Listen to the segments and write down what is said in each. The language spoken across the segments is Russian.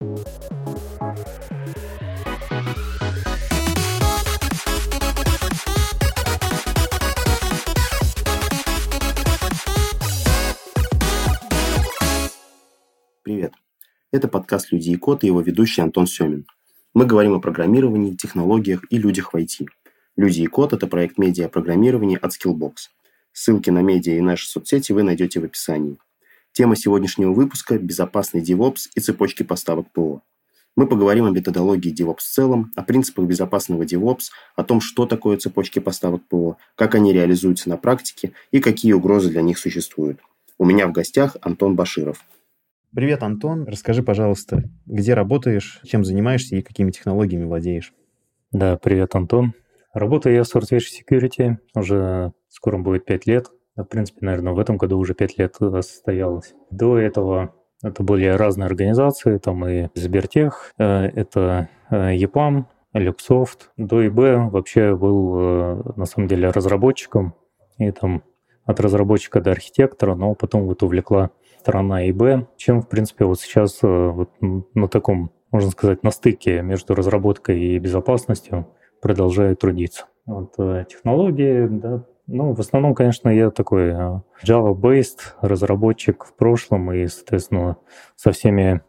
Привет. Это подкаст «Люди и код» и его ведущий Антон Семин. Мы говорим о программировании, технологиях и людях в IT. «Люди и код» — это проект медиа-программирования от Skillbox. Ссылки на медиа и наши соцсети вы найдете в описании. Тема сегодняшнего выпуска – безопасный DevOps и цепочки поставок ПО. Мы поговорим о методологии DevOps в целом, о принципах безопасного DevOps, о том, что такое цепочки поставок ПО, как они реализуются на практике и какие угрозы для них существуют. У меня в гостях Антон Баширов. Привет, Антон. Расскажи, пожалуйста, где работаешь, чем занимаешься и какими технологиями владеешь? Да, привет, Антон. Работаю я в Software Security уже скоро будет 5 лет. В принципе, наверное, в этом году уже 5 лет состоялось. До этого это были разные организации, там и Сбертех, э, это EPAM, э, Luxoft. До ИБ вообще был, э, на самом деле, разработчиком, и там от разработчика до архитектора, но потом вот увлекла сторона ИБ, чем, в принципе, вот сейчас вот на таком, можно сказать, на стыке между разработкой и безопасностью продолжаю трудиться. Вот, технологии, да, ну, в основном, конечно, я такой э, Java-based разработчик в прошлом и, соответственно, со всеми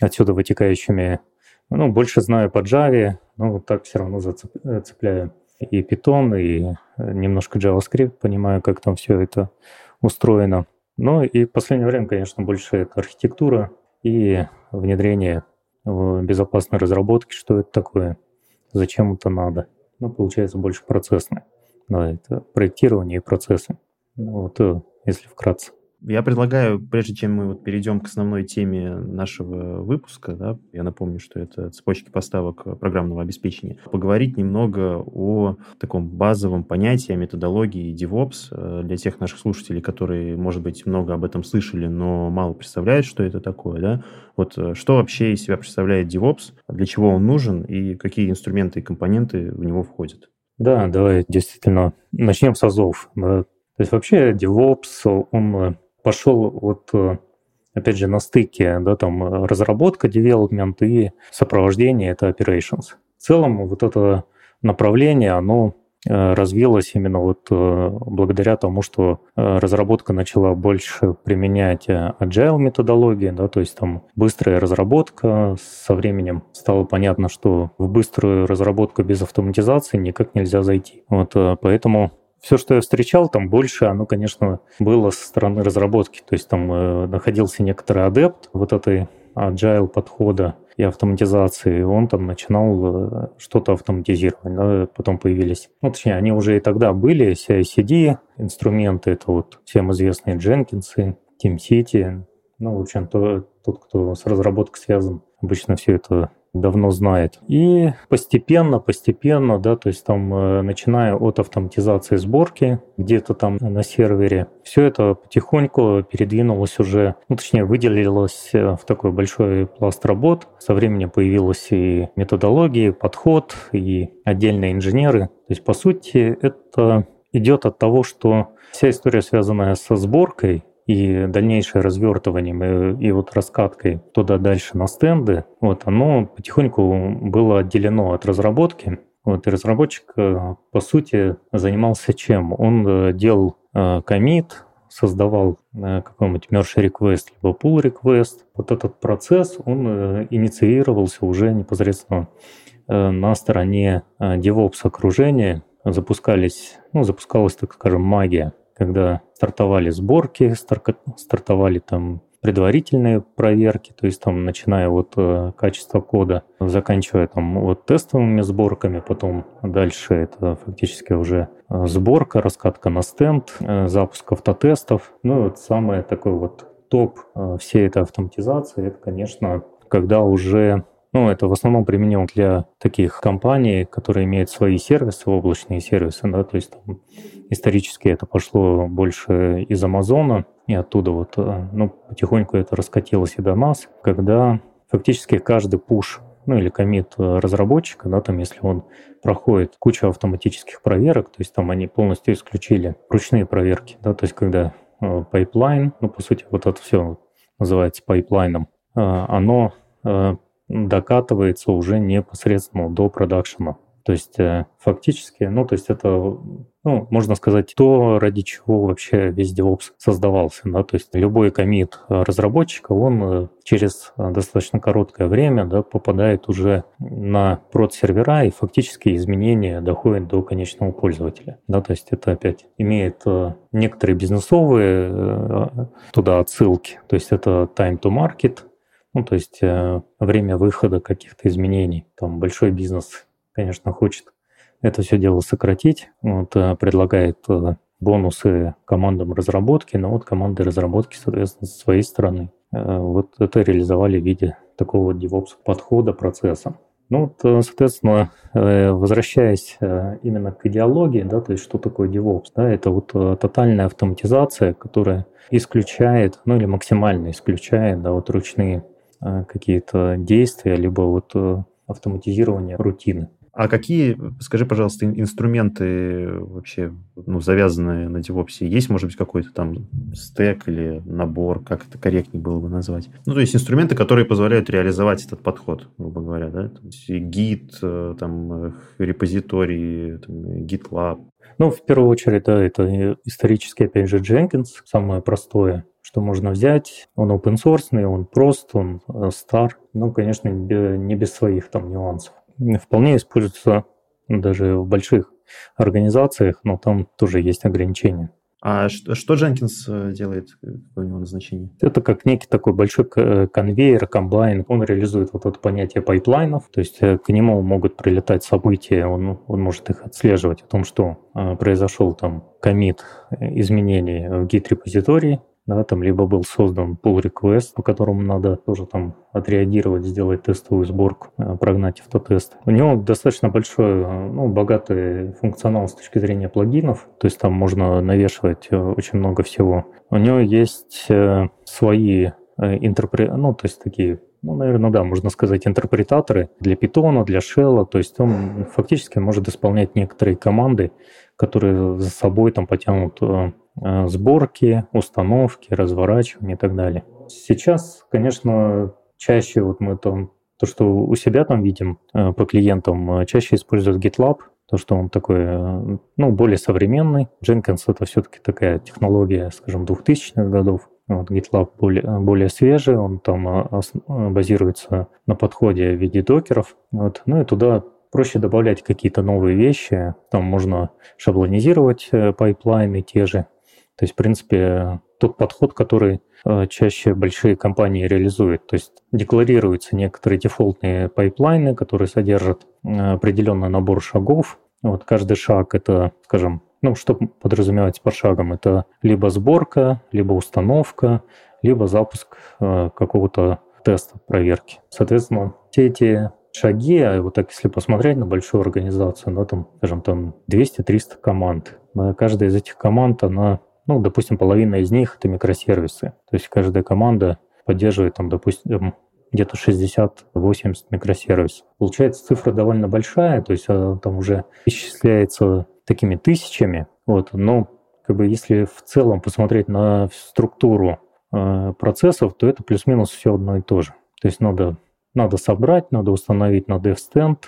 отсюда вытекающими, ну, больше знаю по Java, но вот так все равно зацепляю и Python, и немножко JavaScript, понимаю, как там все это устроено. Ну и в последнее время, конечно, больше это архитектура и внедрение безопасной разработки, что это такое, зачем это надо. Ну, получается, больше процессное. Да, это проектирование и процессы. Ну, вот, э, если вкратце. Я предлагаю, прежде чем мы вот перейдем к основной теме нашего выпуска, да, я напомню, что это цепочки поставок программного обеспечения, поговорить немного о таком базовом понятии, о методологии DevOps э, для тех наших слушателей, которые, может быть, много об этом слышали, но мало представляют, что это такое. Да? Вот э, что вообще из себя представляет DevOps, для чего он нужен и какие инструменты и компоненты в него входят? Да, давай действительно начнем с азов. Да. То есть вообще DevOps, он э, пошел вот э, опять же, на стыке, да, там э, разработка, development и сопровождение — это operations. В целом вот это направление, оно развилась именно вот э, благодаря тому, что э, разработка начала больше применять agile методологии, да, то есть там быстрая разработка, со временем стало понятно, что в быструю разработку без автоматизации никак нельзя зайти. Вот поэтому все, что я встречал, там больше, оно, конечно, было со стороны разработки. То есть там э, находился некоторый адепт вот этой agile подхода и автоматизации, он там начинал э, что-то автоматизировать. Да, потом появились, ну, точнее, они уже и тогда были, CI-CD инструменты, это вот всем известные Jenkins, TeamCity, ну, в общем, то, тот, кто с разработкой связан, обычно все это давно знает. И постепенно, постепенно, да, то есть там, э, начиная от автоматизации сборки где-то там на сервере, все это потихоньку передвинулось уже, ну, точнее, выделилось э, в такой большой пласт работ. Со временем появилась и методология, и подход, и отдельные инженеры. То есть, по сути, это идет от того, что вся история, связанная со сборкой, и дальнейшее развертывание и, и вот раскаткой туда дальше на стенды, вот оно потихоньку было отделено от разработки. Вот, и разработчик, э, по сути, занимался чем? Он э, делал э, комит, создавал какой-нибудь merge request, либо pull request. Вот этот процесс, он инициировался уже непосредственно на стороне DevOps окружения. Запускались, ну, запускалась, так скажем, магия когда стартовали сборки, стартовали там предварительные проверки, то есть там начиная от э, качества кода, заканчивая там вот тестовыми сборками, потом дальше это фактически уже э, сборка, раскатка на стенд, э, запуск автотестов. Ну и вот самое такой вот топ всей этой автоматизации, это, конечно, когда уже ну, это в основном применимо для таких компаний, которые имеют свои сервисы, облачные сервисы, да, то есть там исторически это пошло больше из Амазона, и оттуда вот, э, ну, потихоньку это раскатилось и до нас, когда фактически каждый пуш ну или комит разработчика, да, там, если он проходит кучу автоматических проверок, то есть там они полностью исключили ручные проверки, да, то есть когда пайплайн, ну, по сути, вот это все называется пайплайном, э, оно докатывается уже непосредственно до продакшена. То есть э, фактически, ну, то есть это, ну, можно сказать, то, ради чего вообще весь DevOps создавался, да, то есть любой коммит разработчика, он э, через достаточно короткое время, да, попадает уже на прод-сервера, и фактически изменения доходят до конечного пользователя, да, то есть это опять имеет э, некоторые бизнесовые туда отсылки, то есть это time to market, ну, то есть время выхода каких-то изменений, там большой бизнес конечно, хочет это все дело сократить, вот, э, предлагает э, бонусы командам разработки, но вот команды разработки, соответственно, со своей стороны э, вот это реализовали в виде такого DevOps подхода процесса. Ну, вот, соответственно, возвращаясь именно к идеологии, да, то есть что такое DevOps, да, это вот тотальная автоматизация, которая исключает, ну или максимально исключает, да, вот ручные какие-то действия, либо вот автоматизирование рутины. А какие, скажи, пожалуйста, инструменты вообще ну, завязанные на DevOps? Есть, может быть, какой-то там стек или набор, как это корректнее было бы назвать? Ну, то есть инструменты, которые позволяют реализовать этот подход, грубо говоря, да? То есть Git, э, там, э, репозитории, там, GitLab. Ну, в первую очередь, да, это исторически, опять же, Jenkins, самое простое, что можно взять. Он open source, он прост, он э, стар, ну, конечно, не без своих там нюансов вполне используется даже в больших организациях, но там тоже есть ограничения. А что, что Jenkins э, делает? Какое у него назначение? Это как некий такой большой конвейер, комбайн. Он реализует вот это понятие пайплайнов, то есть э, к нему могут прилетать события, он, он может их отслеживать о том, что э, произошел там коммит изменений в Git-репозитории, да, там либо был создан pull request, по которому надо тоже там отреагировать, сделать тестовую сборку, э, прогнать автотест. У него достаточно большой, э, ну, богатый функционал с точки зрения плагинов, то есть там можно навешивать э, очень много всего. У него есть свои интерпре... ну, то есть такие ну, наверное, да, можно сказать, интерпретаторы для питона, для шелла. То есть он фактически может исполнять некоторые команды, которые за собой там потянут сборки, установки, разворачивания и так далее. Сейчас, конечно, чаще вот мы там то, что у себя там видим э, по клиентам, э, чаще используют GitLab, то, что он такой, ну, более современный. Jenkins — это все-таки такая технология, скажем, 2000-х годов. Вот GitLab более, более свежий, он там базируется на подходе в виде докеров. Вот. Ну и туда проще добавлять какие-то новые вещи. Там можно шаблонизировать пайплайны те же, то есть, в принципе, тот подход, который э, чаще большие компании реализуют. То есть декларируются некоторые дефолтные пайплайны, которые содержат э, определенный набор шагов. Вот каждый шаг это, скажем, ну, что подразумевается под шагом? Это либо сборка, либо установка, либо запуск э, какого-то теста проверки. Соответственно, все эти шаги, а вот так если посмотреть на большую организацию, ну, там, скажем, там 200-300 команд. Каждая из этих команд, она ну, допустим, половина из них — это микросервисы. То есть каждая команда поддерживает, там, допустим, где-то 60-80 микросервисов. Получается, цифра довольно большая, то есть она там уже исчисляется такими тысячами. Вот. Но как бы, если в целом посмотреть на структуру э, процессов, то это плюс-минус все одно и то же. То есть надо, надо собрать, надо установить на DevStand,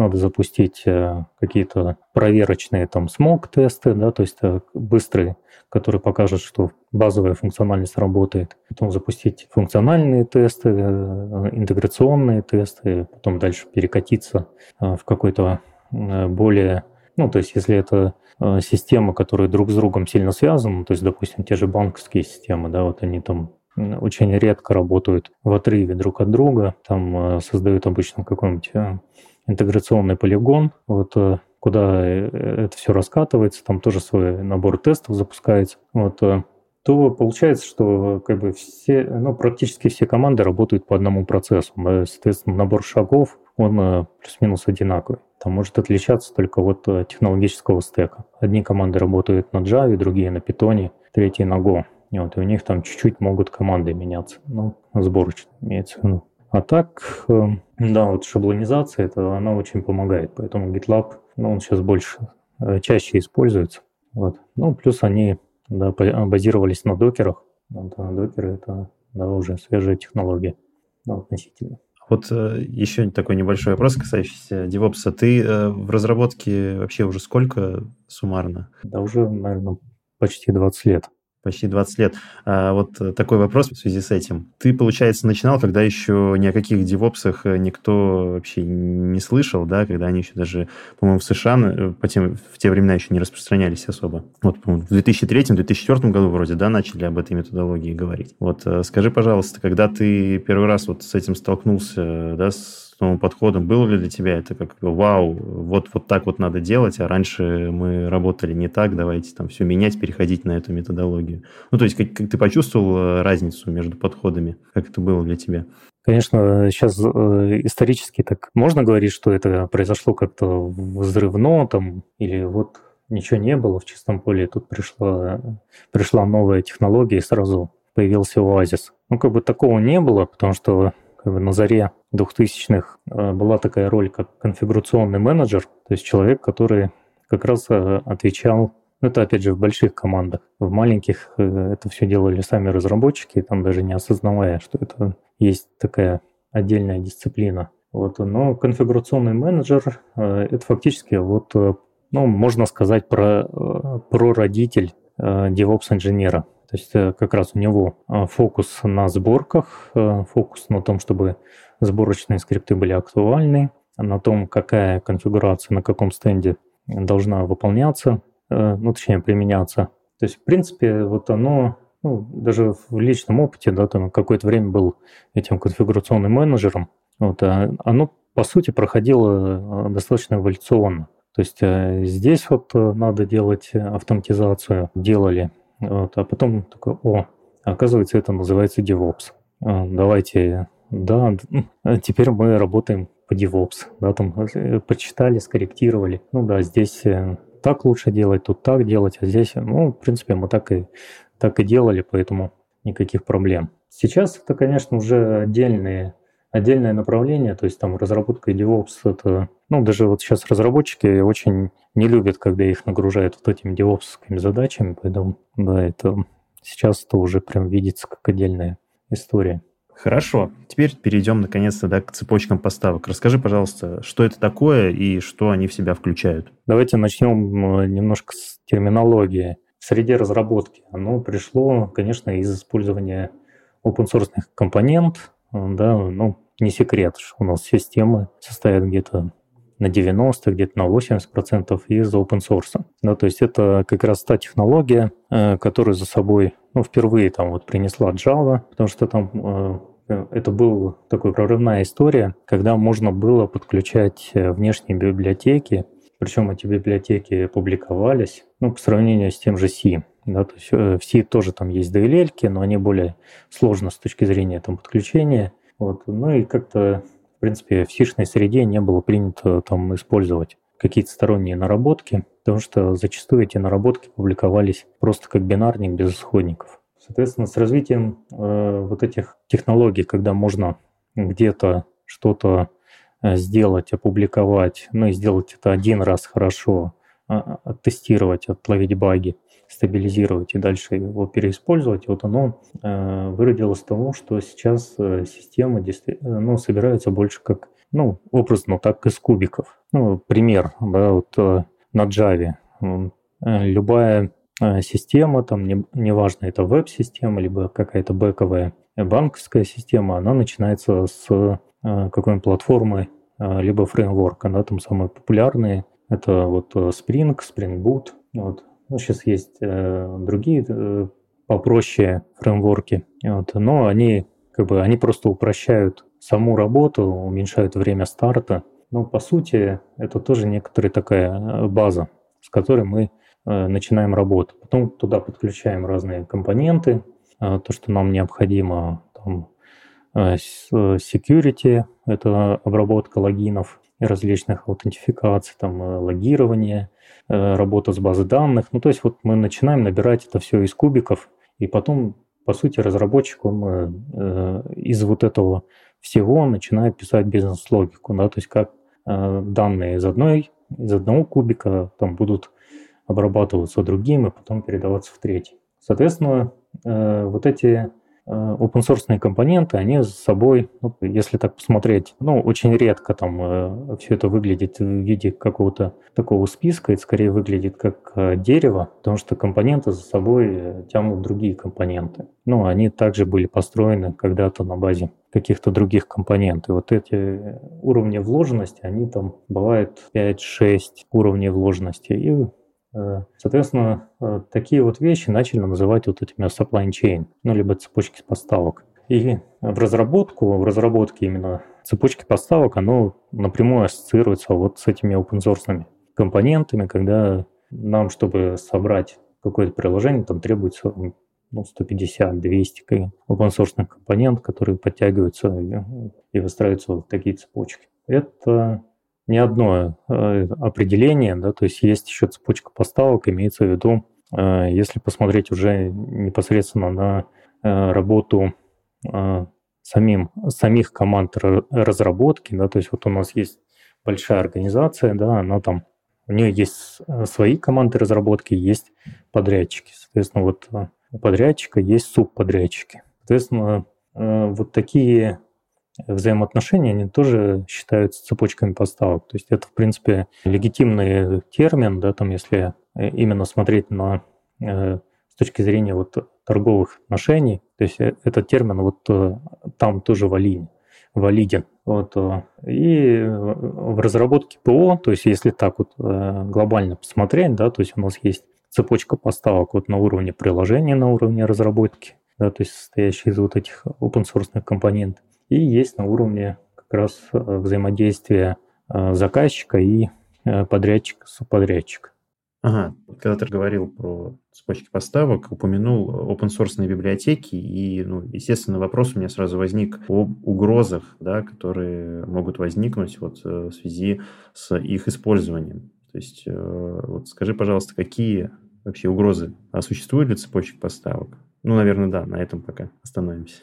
надо запустить э, какие-то проверочные там смог-тесты, да, то есть э, быстрые, которые покажут, что базовая функциональность работает. Потом запустить функциональные тесты, э, интеграционные тесты, потом дальше перекатиться в какой-то более ну, то есть, если это системы, которые друг с другом сильно связаны, то есть, допустим, те же банковские системы, да, вот они там очень редко работают в отрыве друг от друга, там создают обычно какой-нибудь интеграционный полигон, вот, э, куда э, это все раскатывается, там тоже свой набор тестов запускается, вот, э, то получается, что как бы все, ну, практически все команды работают по одному процессу. Соответственно, набор шагов, он плюс-минус одинаковый. Там может отличаться только от технологического стека. Одни команды работают на Java, другие на Python, третьи на Go. И вот и у них там чуть-чуть могут команды меняться. Ну, сборочно имеется в виду. А так, эм, да, вот шаблонизация, это она очень помогает, поэтому GitLab, ну, он сейчас больше, э, чаще используется. Вот. Ну, плюс они да, базировались на докерах. Да, докеры — это да, уже свежая технология да, относительно. Вот э, еще такой небольшой вопрос, касающийся DevOps. Ты э, в разработке вообще уже сколько суммарно? Да уже, наверное, почти 20 лет почти 20 лет. А вот э, такой вопрос в связи с этим. Ты, получается, начинал, когда еще ни о каких девопсах э, никто вообще не слышал, да, когда они еще даже, по-моему, в США э, по тем, в те времена еще не распространялись особо. Вот, в 2003-2004 году вроде, да, начали об этой методологии говорить. Вот скажи, пожалуйста, когда ты первый раз вот с этим столкнулся, да, с новым подходом. Было ли для тебя это как вау, вот, вот так вот надо делать, а раньше мы работали не так, давайте там все менять, переходить на эту методологию. Ну, то есть как, как ты почувствовал э, разницу между подходами? Как это было для тебя? Конечно, сейчас э, исторически так можно говорить, что это произошло как-то взрывно там, или вот ничего не было в чистом поле, тут пришла, пришла новая технология, и сразу появился оазис. Ну, как бы такого не было, потому что как бы на заре 2000-х э, была такая роль, как конфигурационный менеджер, то есть человек, который как раз э, отвечал, ну, это опять же в больших командах, в маленьких э, это все делали сами разработчики, там даже не осознавая, что это есть такая отдельная дисциплина. Вот, но конфигурационный менеджер – это фактически вот, ну, можно сказать, про, про родитель DevOps-инженера. То есть э, как раз у него а, фокус на сборках, э, фокус на том, чтобы сборочные скрипты были актуальны, на том, какая конфигурация на каком стенде должна выполняться, э, ну, точнее, применяться. То есть, в принципе, вот оно, ну, даже в личном опыте, да, там какое-то время был этим конфигурационным менеджером, вот, а оно, по сути, проходило достаточно эволюционно. То есть здесь вот надо делать автоматизацию, делали вот, а потом такой, о, оказывается, это называется DevOps. А, давайте, да, теперь мы работаем по DevOps. Да, там э, почитали, скорректировали. Ну да, здесь э, так лучше делать, тут так делать, а здесь, ну, в принципе, мы так и, так и делали, поэтому никаких проблем. Сейчас это, конечно, уже отдельные отдельное направление, то есть там разработка DevOps, это, ну, даже вот сейчас разработчики очень не любят, когда их нагружают вот этими DevOps задачами, поэтому, да, это сейчас это уже прям видится как отдельная история. Хорошо. Теперь перейдем наконец-то да, к цепочкам поставок. Расскажи, пожалуйста, что это такое и что они в себя включают. Давайте начнем немножко с терминологии. В среде разработки оно пришло, конечно, из использования open-source компонент, да, ну, не секрет, что у нас системы состоят где-то на 90, где-то на 80% из open source. Да, то есть это как раз та технология, э, которая за собой ну, впервые там вот принесла Java, потому что там э, это была такая прорывная история, когда можно было подключать э, внешние библиотеки, причем эти библиотеки публиковались, ну, по сравнению с тем же C. Да, то есть в C тоже там есть DLL, но они более сложны с точки зрения там, подключения. Вот. Ну и как-то, в принципе, в сишной среде не было принято там использовать какие-то сторонние наработки, потому что зачастую эти наработки публиковались просто как бинарник без исходников. Соответственно, с развитием э, вот этих технологий, когда можно где-то что-то э, сделать, опубликовать, ну и сделать это один раз хорошо, а, оттестировать, отловить баги, стабилизировать и дальше его переиспользовать, вот оно э, выродилось тому, что сейчас э, системы э, ну, собираются больше как, ну, образно так, из кубиков. Ну, пример, да, вот э, на Java. Э, любая э, система, там, не, неважно, это веб-система, либо какая-то бэковая банковская система, она начинается с э, какой-нибудь платформы, э, либо фреймворка, да, там самые популярные, это вот э, Spring, Spring Boot, вот, ну, сейчас есть э, другие э, попроще фреймворки, вот, но они как бы они просто упрощают саму работу, уменьшают время старта. Но по сути это тоже некоторая такая э, база, с которой мы э, начинаем работу. Потом туда подключаем разные компоненты, э, то, что нам необходимо, там, э, э security, это обработка логинов и различных аутентификаций, там, э, логирование, работа с базой данных. Ну, то есть вот мы начинаем набирать это все из кубиков, и потом, по сути, разработчик, он э, э, из вот этого всего начинает писать бизнес-логику, да, то есть как данные из одной, из одного кубика там будут обрабатываться другим и потом передаваться в третий. Соответственно, вот эти open source компоненты, они с собой, ну, если так посмотреть, ну, очень редко там э, все это выглядит в виде какого-то такого списка, это скорее выглядит как э, дерево, потому что компоненты за собой тянут другие компоненты. Ну, они также были построены когда-то на базе каких-то других компонентов. И вот эти уровни вложенности, они там бывают 5-6 уровней вложенности. И Э, соответственно, э, такие вот вещи начали называть вот этими supply chain, ну, либо цепочки поставок. И в разработку, в разработке именно цепочки поставок, оно напрямую ассоциируется вот с этими open source компонентами, когда нам, чтобы собрать какое-то приложение, там требуется ну, 150-200 open source компонент, которые подтягиваются и выстраиваются в такие цепочки. Это не одно э, определение, да, то есть есть еще цепочка поставок, имеется в виду, э, если посмотреть уже непосредственно на э, работу самим, самих команд разработки, да, то есть вот у нас есть большая организация, да, она там, у нее есть свои команды разработки, есть подрядчики. Соответственно, вот у подрядчика есть субподрядчики. Соответственно, вот такие взаимоотношения, они тоже считаются цепочками поставок. То есть это, в принципе, легитимный термин, да, там, если э, именно смотреть на э, с точки зрения вот торговых отношений, то есть э, этот термин вот там тоже валиден. валиден. Вот. И в разработке ПО, то есть если так вот глобально посмотреть, да, то есть у нас есть цепочка поставок вот на уровне приложения, на уровне разработки, да, то есть состоящая из вот этих open source компонентов. И есть на уровне как раз э, взаимодействия э, заказчика и э, подрядчика, субподрядчика. Ага, когда ты говорил про цепочки поставок, упомянул open source библиотеки, и, ну, естественно, вопрос у меня сразу возник об угрозах, да, которые могут возникнуть вот в связи с их использованием. То есть, вот скажи, пожалуйста, какие вообще угрозы существуют для цепочек поставок? Ну, наверное, да, на этом пока остановимся.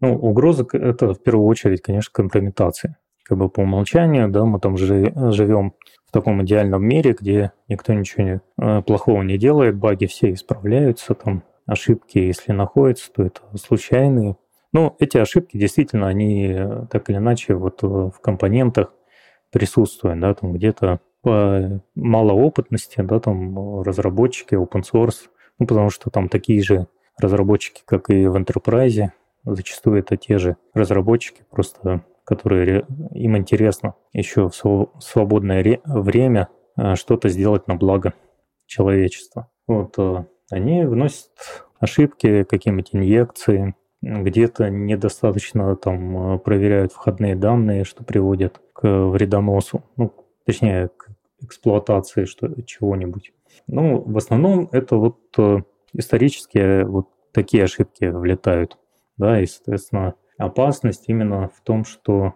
Ну, угроза – это в первую очередь, конечно, компрометация. Как бы по умолчанию, да, мы там живем в таком идеальном мире, где никто ничего не, э, плохого не делает, баги все исправляются, там ошибки, если находятся, то это случайные. Но эти ошибки действительно, они э, так или иначе вот в компонентах присутствуют, да, там где-то по малоопытности, да, там разработчики, open source, ну, потому что там такие же разработчики, как и в enterprise, Зачастую это те же разработчики, просто которые им интересно еще в свободное время а, что-то сделать на благо человечества. Вот а, они вносят ошибки, какие-нибудь инъекции, где-то недостаточно там а, проверяют входные данные, что приводит к вредоносу, ну, точнее, к эксплуатации что, чего-нибудь. Ну, в основном это вот исторические вот такие ошибки влетают да, и, соответственно, опасность именно в том, что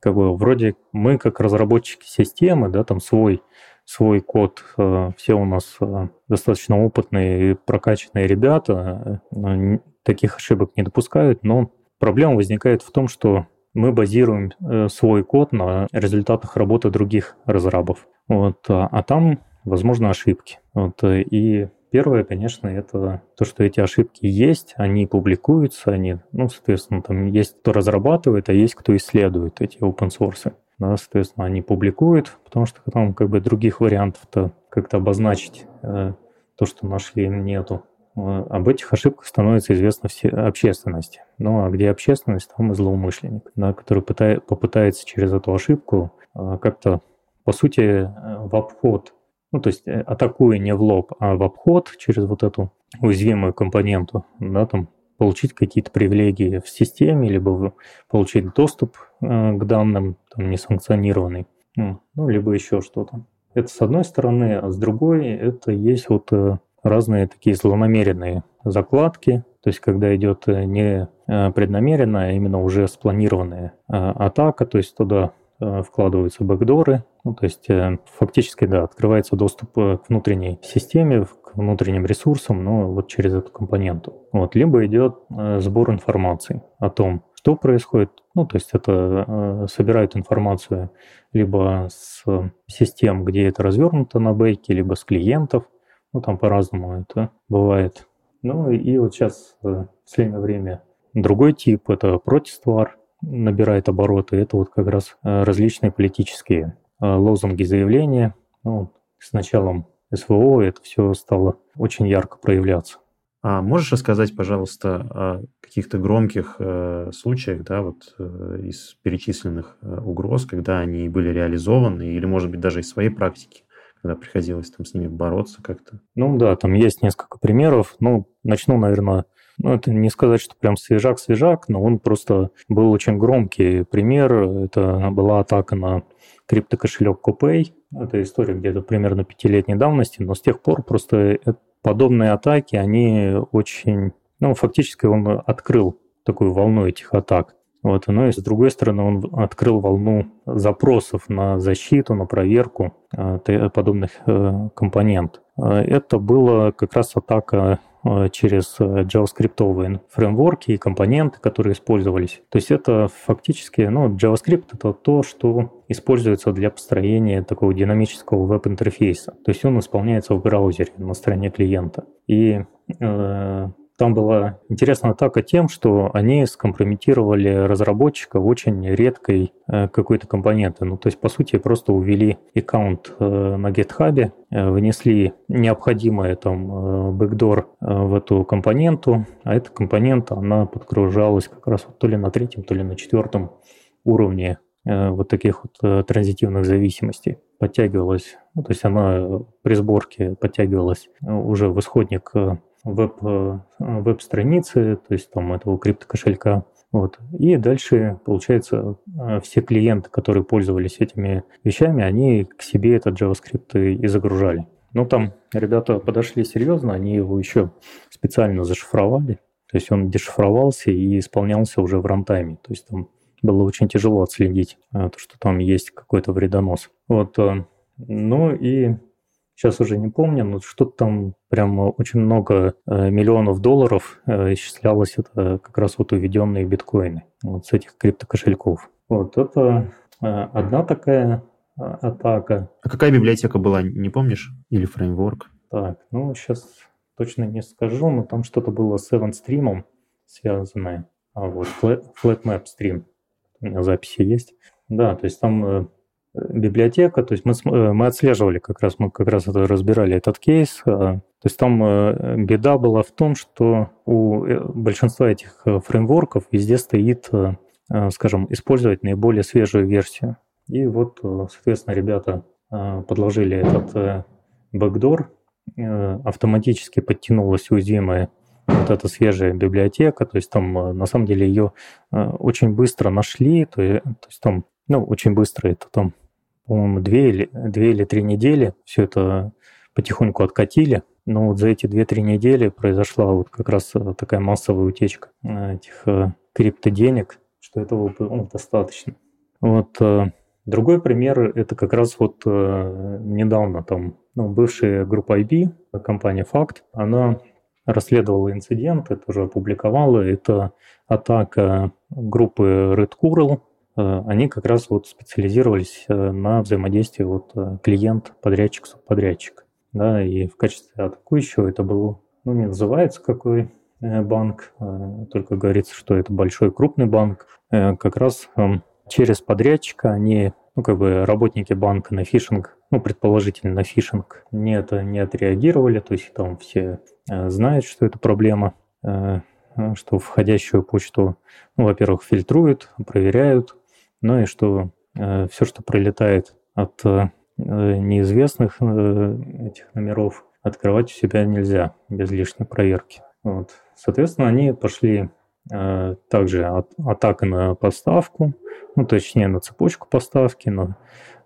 как бы вроде мы как разработчики системы, да, там свой свой код, э, все у нас э, достаточно опытные и прокачанные ребята, э, таких ошибок не допускают, но проблема возникает в том, что мы базируем свой код на результатах работы других разрабов. Вот, а, а там, возможно, ошибки. Вот, и Первое, конечно, это то, что эти ошибки есть, они публикуются, они, ну, соответственно, там есть кто разрабатывает, а есть кто исследует эти open source. Да, соответственно, они публикуют, потому что там как бы других вариантов-то как-то обозначить э, то, что нашли, нету. Э, об этих ошибках становится известно все, общественности. Ну, а где общественность, там и злоумышленник, да, который пытает, попытается через эту ошибку э, как-то, по сути, э, в обход ну, то есть э, атакуя не в лоб, а в обход через вот эту уязвимую компоненту, да, там получить какие-то привилегии в системе, либо получить доступ э, к данным там, несанкционированный, ну, ну, либо еще что-то. Это с одной стороны, а с другой это есть вот э, разные такие злонамеренные закладки, то есть когда идет не преднамеренная, а именно уже спланированная атака, то есть туда Э, вкладываются бэкдоры, ну, то есть э, фактически, да, открывается доступ э, к внутренней системе, к внутренним ресурсам, но вот через эту компоненту. Вот. Либо идет сбор информации о том, что происходит. Ну, то есть это собирают информацию либо с систем, где это развернуто на бейке, либо с клиентов. Ну, там по-разному это бывает. Ну, и вот сейчас в последнее время другой тип – это протиствар, набирает обороты. Это вот как раз различные политические лозунги, заявления. Ну, с началом СВО это все стало очень ярко проявляться. А можешь рассказать, пожалуйста, о каких-то громких э, случаях, да, вот э, из перечисленных э, угроз, когда они были реализованы, или, может быть, даже из своей практики, когда приходилось там с ними бороться как-то? Ну да, там есть несколько примеров. Ну, начну, наверное, ну, это не сказать, что прям свежак-свежак, но он просто был очень громкий пример. Это была атака на криптокошелек Copay. Это история где-то примерно пятилетней давности, но с тех пор просто подобные атаки, они очень... Ну, фактически он открыл такую волну этих атак. Вот, но и с другой стороны он открыл волну запросов на защиту, на проверку э, подобных э, компонент. Э, это была как раз атака Э, через э, JavaScript фреймворки и компоненты, которые использовались. То есть это фактически, ну, JavaScript — это то, что используется для построения такого динамического веб-интерфейса. То есть он исполняется в браузере на стороне клиента. И э, там была интересная атака тем, что они скомпрометировали разработчика очень редкой э, какой-то компоненты. Ну, то есть, по сути, просто увели аккаунт э, на GitHub, э, внесли необходимое там бэкдор в эту компоненту, а эта компонента, она подгружалась как раз вот то ли на третьем, то ли на четвертом уровне вот таких вот транзитивных зависимостей подтягивалась, ну, то есть она при сборке подтягивалась уже в исходник веб, э, веб-страницы, то есть там этого криптокошелька. Вот. И дальше, получается, э, все клиенты, которые пользовались этими вещами, они к себе этот JavaScript и загружали. Ну, там ребята подошли серьезно, они его еще специально зашифровали. То есть он дешифровался и исполнялся уже в рантайме. То есть там было очень тяжело отследить, э, то, что там есть какой-то вредонос. Вот. Ну и сейчас уже не помню, но что-то там прям очень много э, миллионов долларов э, исчислялось это как раз вот уведенные биткоины вот с этих криптокошельков. Вот это э, одна такая атака. А какая библиотека была, не помнишь? Или фреймворк? Так, ну сейчас точно не скажу, но там что-то было с Seven Stream связанное. А вот FlatMap Stream. У меня записи есть. Да, то есть там библиотека, то есть мы, э, мы отслеживали как раз, мы как раз это разбирали этот кейс. А, то есть там э, беда была в том, что у э, большинства этих фреймворков везде стоит, скажем, использовать наиболее свежую версию. И вот, соответственно, ребята подложили этот бэкдор, автоматически подтянулась уязвимая вот эта свежая библиотека, то есть там на самом деле ее очень быстро нашли, то есть там ну, очень быстро, это там, по-моему, две или, две или три недели все это потихоньку откатили. Но вот за эти две-три недели произошла вот как раз э, такая массовая утечка э, этих э, криптоденег, что этого было ну, достаточно. Вот другой пример – это как раз вот недавно там ну, бывшая группа IB, компания Факт, она расследовала инцидент, это уже опубликовала. Это атака группы Red Coral они как раз вот специализировались э, на взаимодействии вот э, клиент-подрядчик, субподрядчик. Да, и в качестве атакующего это был, ну, не называется какой банк, только говорится, что это большой крупный банк. Как раз эм, через подрядчика они, ну, как бы работники банка на фишинг, ну, предположительно на фишинг, не, это, не отреагировали, то есть там все знают, что это проблема, что входящую почту, ну, во-первых, фильтруют, проверяют, ну и что э, все, что прилетает от э, неизвестных э, этих номеров, открывать у себя нельзя без лишней проверки. Вот. Соответственно, они пошли э, также от, атака на поставку, ну, точнее, на цепочку поставки, на,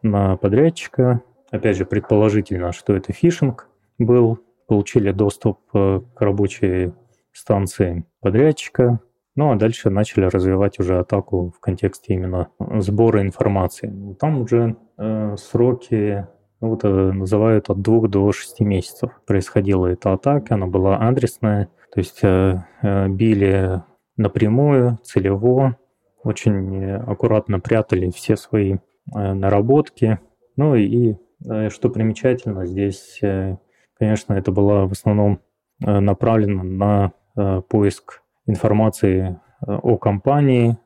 на подрядчика. Опять же, предположительно, что это фишинг был. Получили доступ э, к рабочей станции подрядчика, ну а дальше начали развивать уже атаку в контексте именно сбора информации. Ну, там уже э, сроки ну, вот, э, называют от двух до шести месяцев. Происходила эта атака, она была адресная, то есть э, э, били напрямую, целево, очень аккуратно прятали все свои э, наработки. Ну и э, что примечательно, здесь, э, конечно, это было в основном э, направлено на э, поиск информации о компании,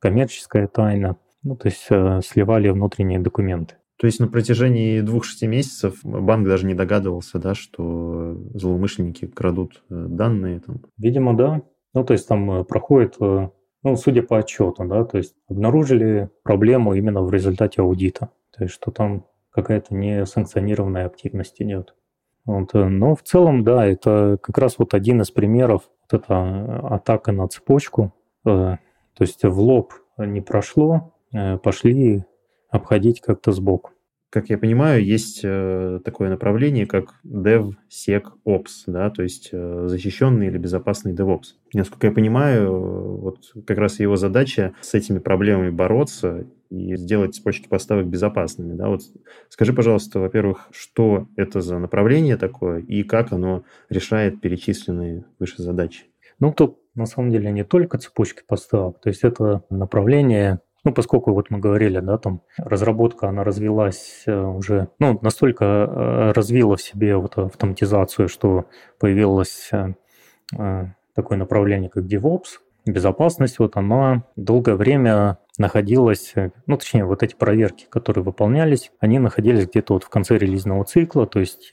коммерческая тайна. Ну, то есть сливали внутренние документы. То есть на протяжении двух-шести месяцев банк даже не догадывался, да, что злоумышленники крадут данные там? Видимо, да. Ну, то есть там проходит ну, судя по отчету, да, то есть обнаружили проблему именно в результате аудита. То есть, что там какая-то несанкционированная активность идет. Вот. Э, но в целом, да, это как раз вот один из примеров, вот эта атака на цепочку. Э, то есть в лоб не прошло, э, пошли обходить как-то сбоку как я понимаю, есть э, такое направление, как DevSecOps, да, то есть э, защищенный или безопасный DevOps. Насколько я понимаю, вот как раз его задача с этими проблемами бороться и сделать цепочки поставок безопасными. Да? Вот скажи, пожалуйста, во-первых, что это за направление такое и как оно решает перечисленные выше задачи? Ну, тут на самом деле не только цепочки поставок, то есть это направление ну, поскольку вот мы говорили, да, там разработка, она развилась э, уже, ну, настолько э, развила в себе вот автоматизацию, что появилось э, такое направление, как DevOps, безопасность, вот она долгое время находилась, ну, точнее, вот эти проверки, которые выполнялись, они находились где-то вот в конце релизного цикла, то есть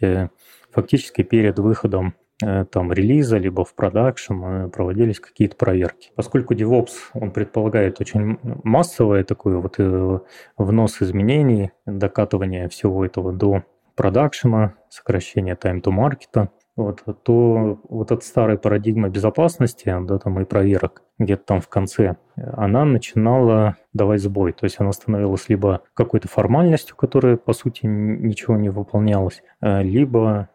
фактически перед выходом Э, там релиза, либо в продакшн э, проводились какие-то проверки. Поскольку DevOps, он предполагает очень массовое такое вот э, внос изменений, докатывание всего этого до продакшена, сокращение time to market, вот, то вот эта старая парадигма безопасности, да, там и проверок, где-то там в конце, она начинала давать сбой. То есть она становилась либо какой-то формальностью, которая, по сути, ничего не выполнялась, э, либо,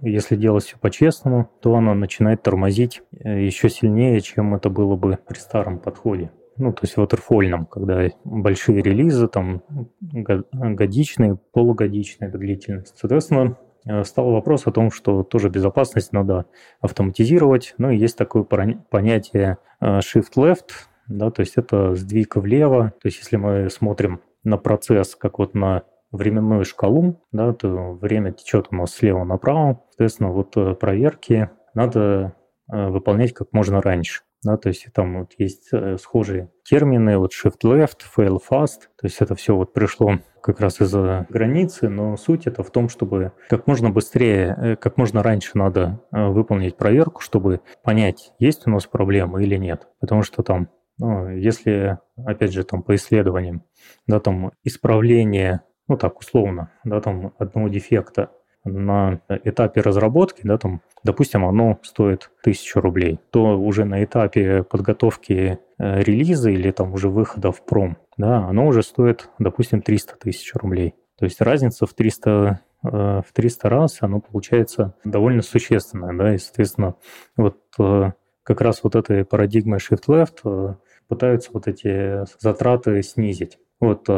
если делать все по-честному, то она начинает тормозить э, еще сильнее, чем это было бы при старом подходе ну, то есть ватерфольном, когда большие релизы, там, годичные, полугодичные длительность. Соответственно, стал вопрос о том, что тоже безопасность надо автоматизировать. Ну и есть такое понятие э, shift-left, да, то есть это сдвиг влево. То есть если мы смотрим на процесс как вот на временную шкалу, да, то время течет у нас слева направо. Соответственно, вот э, проверки надо выполнять как можно раньше. Да, то есть там вот есть схожие термины, вот shift left, fail fast, то есть это все вот пришло как раз из-за границы, но суть это в том, чтобы как можно быстрее, э, как можно раньше надо э, выполнить проверку, чтобы понять, есть у нас проблема или нет. Потому что там, ну, если, опять же, там по исследованиям, да, там исправление, ну так условно, да, там одного дефекта на этапе разработки, да, там, допустим, оно стоит тысячу рублей, то уже на этапе подготовки э, релиза или там уже выхода в пром, да, оно уже стоит, допустим, 300 тысяч рублей. То есть разница в 300 э, в 300 раз, оно получается довольно существенное, да, и, соответственно, вот э, как раз вот этой парадигмой shift-left пытаются вот эти затраты снизить. Вот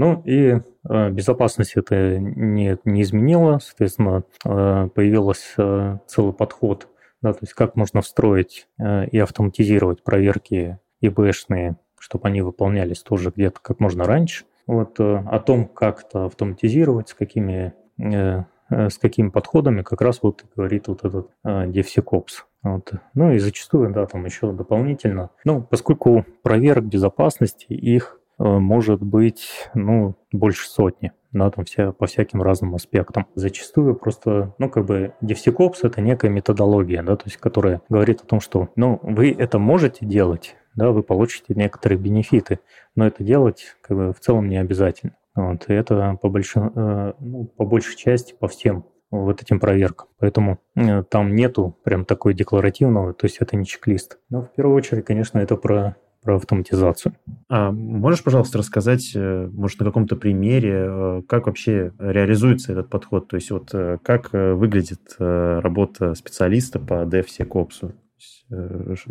ну и э, безопасность это не, не изменило, соответственно, э, появился э, целый подход, да, то есть как можно встроить и автоматизировать проверки ИБшные, чтобы они выполнялись тоже где-то как можно раньше. Вот о том, как это автоматизировать, с какими с какими подходами как раз вот говорит вот этот DevSecOps. Вот. Ну и зачастую, да, там еще дополнительно, ну, поскольку проверок безопасности их может быть, ну, больше сотни, да, там все по всяким разным аспектам. Зачастую просто, ну, как бы DevSecOps — это некая методология, да, то есть которая говорит о том, что, ну, вы это можете делать, да, вы получите некоторые бенефиты, но это делать как бы в целом не обязательно. Вот, и это по, большин, э, ну, по большей части по всем вот этим проверкам. Поэтому э, там нету прям такой декларативного, то есть это не чек-лист. Но в первую очередь, конечно, это про про автоматизацию. А можешь, пожалуйста, рассказать, э, может, на каком-то примере, э, как вообще реализуется этот подход? То есть вот э, как выглядит работа специалиста по DevSecOps?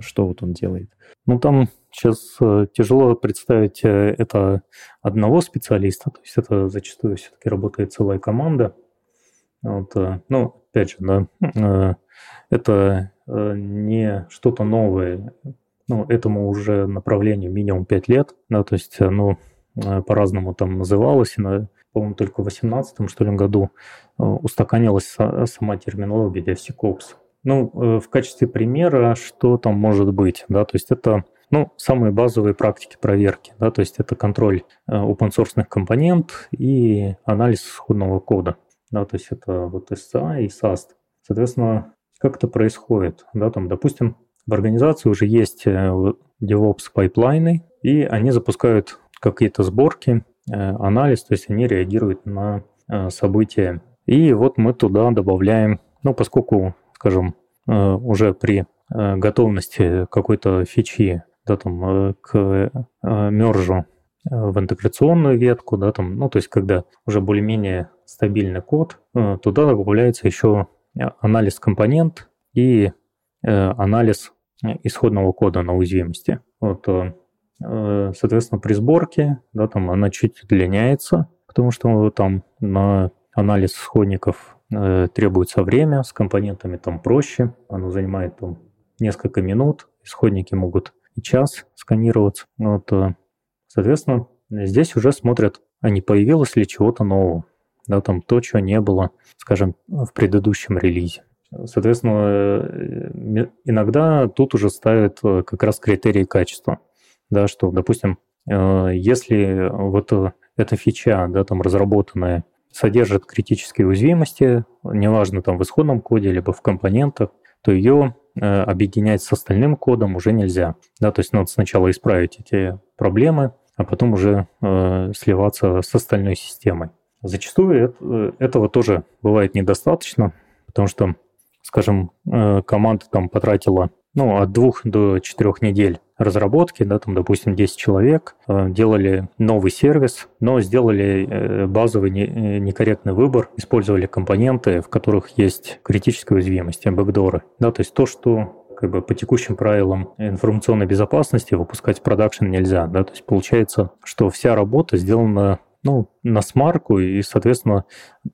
Что вот он делает? Ну, там сейчас тяжело представить это одного специалиста, то есть это зачастую все-таки работает целая команда. Вот, ну, опять же, да, это не что-то новое, ну, этому уже направлению минимум 5 лет, да, то есть оно э, по-разному там называлось, на, по-моему, только в 2018 что ли, году э, устаканилась сама терминология DevSecOps. Ну, э, в качестве примера, что там может быть, да, то есть это Ну, самые базовые практики проверки, да, то есть это контроль open source компонент и анализ исходного кода. Да, то есть это вот SCA и SAST. Соответственно, как это происходит? Да, там, допустим, в организации уже есть DevOps пайплайны, и они запускают какие-то сборки, анализ, то есть они реагируют на события. И вот мы туда добавляем, ну, поскольку, скажем, уже при готовности какой-то фичи да, там, к мержу в интеграционную ветку, да, там, ну, то есть когда уже более-менее стабильный код, туда добавляется еще анализ компонент и анализ исходного кода на уязвимости. Вот, соответственно, при сборке, да, там она чуть удлиняется, потому что там на анализ исходников э, требуется время, с компонентами там проще, оно занимает там несколько минут, исходники могут и час сканироваться. Вот, э, соответственно, здесь уже смотрят, а не появилось ли чего-то нового, да, там то, чего не было, скажем, в предыдущем релизе. Соответственно, э, иногда тут уже ставят э, как раз критерии качества, да, что, допустим, если вот эта фича, да, там разработанная содержит критические уязвимости, неважно там в исходном коде, либо в компонентах, то ее э, объединять с остальным кодом уже нельзя. Да, то есть надо сначала исправить эти проблемы, а потом уже э, сливаться с остальной системой. Зачастую это, э, этого тоже бывает недостаточно, потому что, скажем, э, команда там потратила ну, от двух до четырех недель разработки, да, там, допустим, 10 человек, э, делали новый сервис, но сделали э, базовый э, некорректный выбор, использовали компоненты, в которых есть критическая уязвимость, бэкдоры. Да, то есть то, что как бы по текущим правилам информационной безопасности выпускать в продакшн нельзя. Да? То есть получается, что вся работа сделана ну, на смарку, и, соответственно,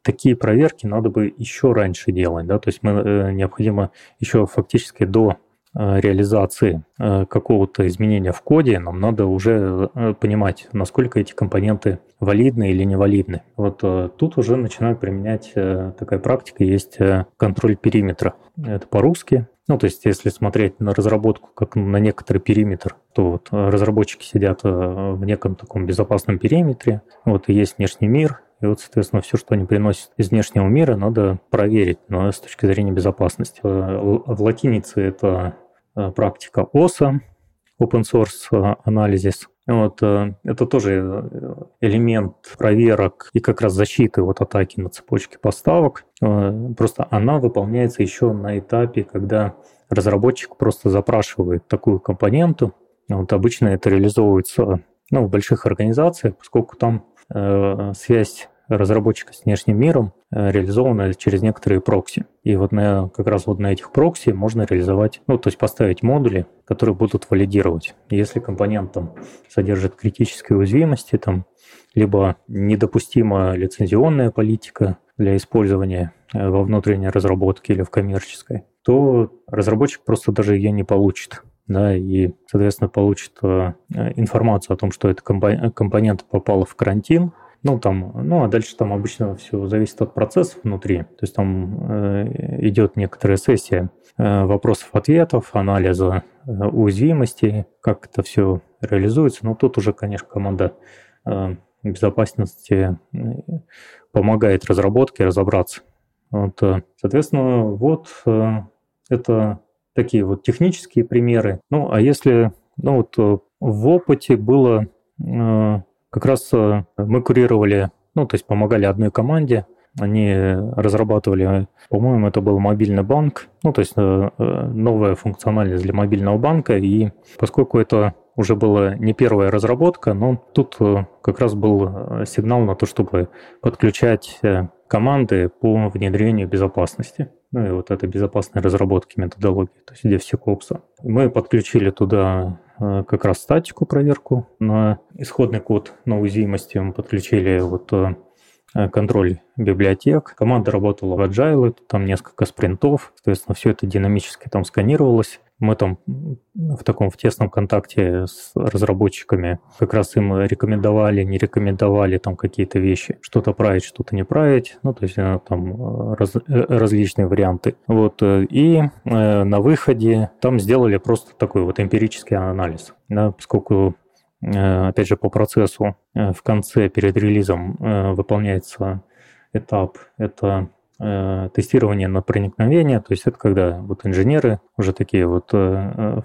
такие проверки надо бы еще раньше делать. Да? То есть мы, необходимо еще фактически до Э, реализации э, какого-то изменения в коде, нам надо уже э, понимать, насколько эти компоненты валидны или невалидны. Вот тут уже начинают применять такая практика, есть контроль периметра. Это по-русски. Ну, то есть, если смотреть на разработку как на некоторый периметр, то вот разработчики сидят в неком таком безопасном периметре, вот и есть внешний мир, и вот, соответственно, все, что они приносят из внешнего мира, надо проверить но с точки зрения безопасности. В латинице это Э, практика ОСА, open source э, анализис. Вот, э, это тоже элемент проверок и как раз защиты от атаки на цепочке поставок. Просто она выполняется еще на этапе, когда разработчик просто запрашивает такую компоненту. Вот обычно это реализовывается ну, в больших организациях, поскольку там э, связь разработчика с внешним миром э, реализована через некоторые прокси. И вот на, как раз вот на этих прокси можно реализовать, ну, то есть поставить модули, которые будут валидировать. Если компонент там содержит критические уязвимости, там, либо недопустима лицензионная политика для использования э, во внутренней разработке или в коммерческой, то разработчик просто даже ее не получит да, и, соответственно, получит э, информацию о том, что эта компонент попала в карантин, ну, там, ну, а дальше там обычно все зависит от процессов внутри. То есть там э, идет некоторая сессия э, вопросов-ответов, анализа э, уязвимости, как это все реализуется. Но тут уже, конечно, команда э, безопасности э, помогает разработке разобраться. Вот, э, соответственно, вот э, это такие вот технические примеры. Ну, а если, ну, вот в опыте было как раз э, мы курировали, ну, то есть помогали одной команде, они разрабатывали, по-моему, это был мобильный банк, ну, то есть э, э, новая функциональность для мобильного банка, и поскольку это уже была не первая разработка, но тут как раз был сигнал на то, чтобы подключать команды по внедрению безопасности. Ну и вот этой безопасной разработки методологии, то есть DevSecOps. Мы подключили туда как раз статику проверку на исходный код на уязвимости. Мы подключили вот э, контроль библиотек. Команда работала в Agile, там несколько спринтов, соответственно, все это динамически там сканировалось. Мы там в таком в тесном контакте с разработчиками как раз им рекомендовали, не рекомендовали там какие-то вещи, что-то править, что-то не править, ну, то есть э, там раз, различные варианты. Вот, и э, на выходе там сделали просто такой вот эмпирический анализ, да, поскольку Э, опять же, по процессу э, в конце перед релизом э, выполняется этап, это тестирование на проникновение, то есть это когда вот инженеры уже такие вот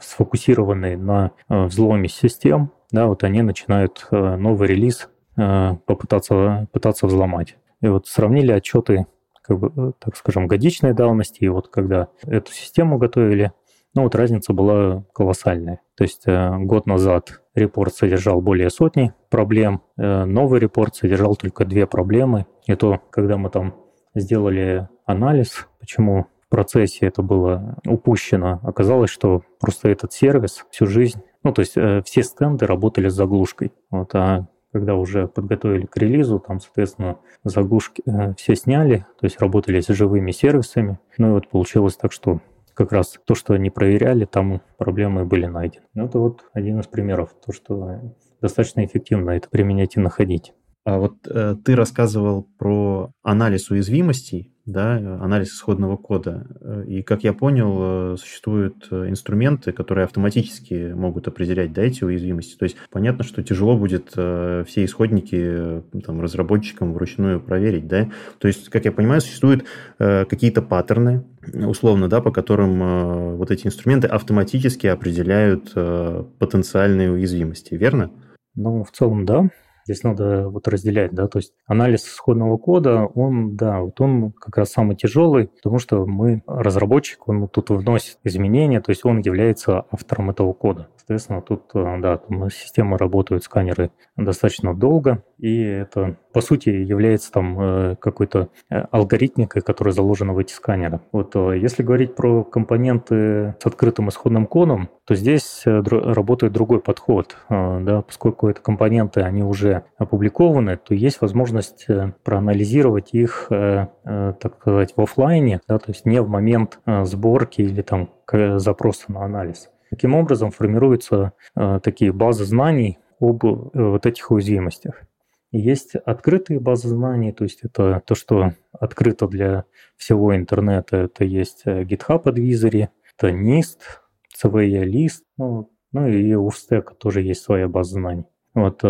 сфокусированные на взломе систем, да, вот они начинают новый релиз попытаться пытаться взломать. И вот сравнили отчеты, как бы, так скажем, годичной давности, и вот когда эту систему готовили, ну вот разница была колоссальная. То есть э, год назад репорт содержал более сотни проблем, э, новый репорт содержал только две проблемы. И то, когда мы там сделали анализ, почему в процессе это было упущено, оказалось, что просто этот сервис всю жизнь, ну то есть э, все стенды работали с заглушкой. Вот, а когда уже подготовили к релизу, там, соответственно, заглушки все сняли, то есть работали с живыми сервисами. Ну и вот получилось так, что как раз то, что они проверяли, там проблемы были найдены. Ну, это вот один из примеров, то, что достаточно эффективно это применять и находить. А вот э, ты рассказывал про анализ уязвимостей, да, анализ исходного кода. Э, и, как я понял, э, существуют э, инструменты, которые автоматически могут определять да, эти уязвимости. То есть понятно, что тяжело будет все исходники там, разработчикам вручную проверить. Да? То есть, как я понимаю, существуют какие-то паттерны, условно, да, по которым вот эти инструменты автоматически определяют потенциальные уязвимости, верно? Ну, в целом, да. Здесь надо вот разделять, да, то есть анализ исходного кода, он, да, вот он как раз самый тяжелый, потому что мы, разработчик, он тут вносит изменения, то есть он является автором этого кода. Соответственно, тут, э, да, там системы работают, сканеры достаточно долго, и это, по сути, является там э, какой-то э, алгоритмикой, которая заложена в эти сканеры. Вот если говорить про компоненты с открытым исходным кодом, то здесь работает другой подход, да, поскольку это компоненты, они уже опубликованы, то есть возможность проанализировать их, так сказать, в офлайне, да, то есть не в момент сборки или там запроса на анализ. Таким образом формируются э, такие базы знаний об э, вот этих уязвимостях. Есть открытые базы знаний, то есть это то, что открыто для всего интернета. Это есть э, GitHub Advisory, это NIST, CVE List, ну, ну и у Stack тоже есть своя база знаний. Вот,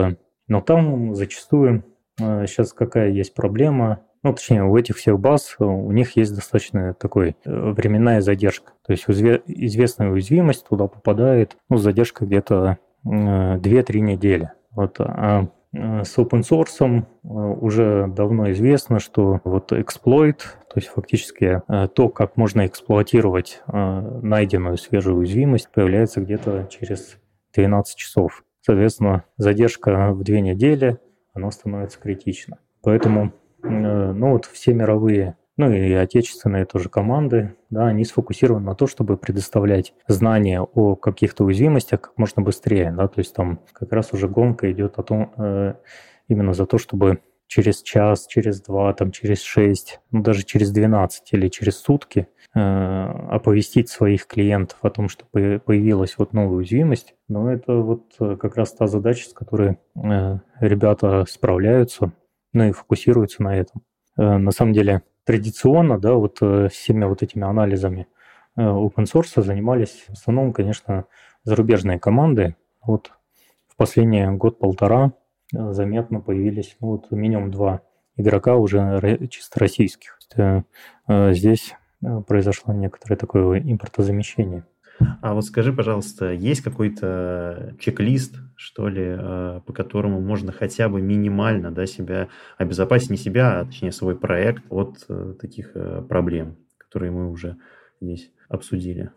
но там зачастую сейчас какая есть проблема, ну, точнее, у этих всех баз э, у них есть достаточно такой э, временная задержка. То есть известная уязвимость туда попадает, ну, задержка где-то 2-3 недели. Вот, а с open source уже давно известно, что вот exploit, то есть фактически то, как можно эксплуатировать найденную свежую уязвимость, появляется где-то через 12 часов. Соответственно, задержка в 2 недели, она становится критична. Поэтому Э, ну вот все мировые, ну и отечественные тоже команды, да, они сфокусированы на то, чтобы предоставлять знания о каких-то уязвимостях как можно быстрее, да, то есть там как раз уже гонка идет о том, э, именно за то, чтобы через час, через два, там, через шесть, ну, даже через 12 или через сутки э, оповестить своих клиентов о том, что появилась вот новая уязвимость. Но это вот э, как раз та задача, с которой э, ребята справляются ну и фокусируются на этом. Э, на самом деле традиционно, да, вот э, всеми вот этими анализами э, open source занимались в основном, конечно, зарубежные команды. Вот в последний год-полтора заметно появились ну, вот минимум два игрока уже чисто российских. Здесь произошло некоторое такое импортозамещение. А вот скажи, пожалуйста, есть какой-то чек-лист, что ли, э, по которому можно хотя бы минимально да, себя обезопасить, не себя, а точнее свой проект от э, таких э, проблем, которые мы уже здесь обсудили?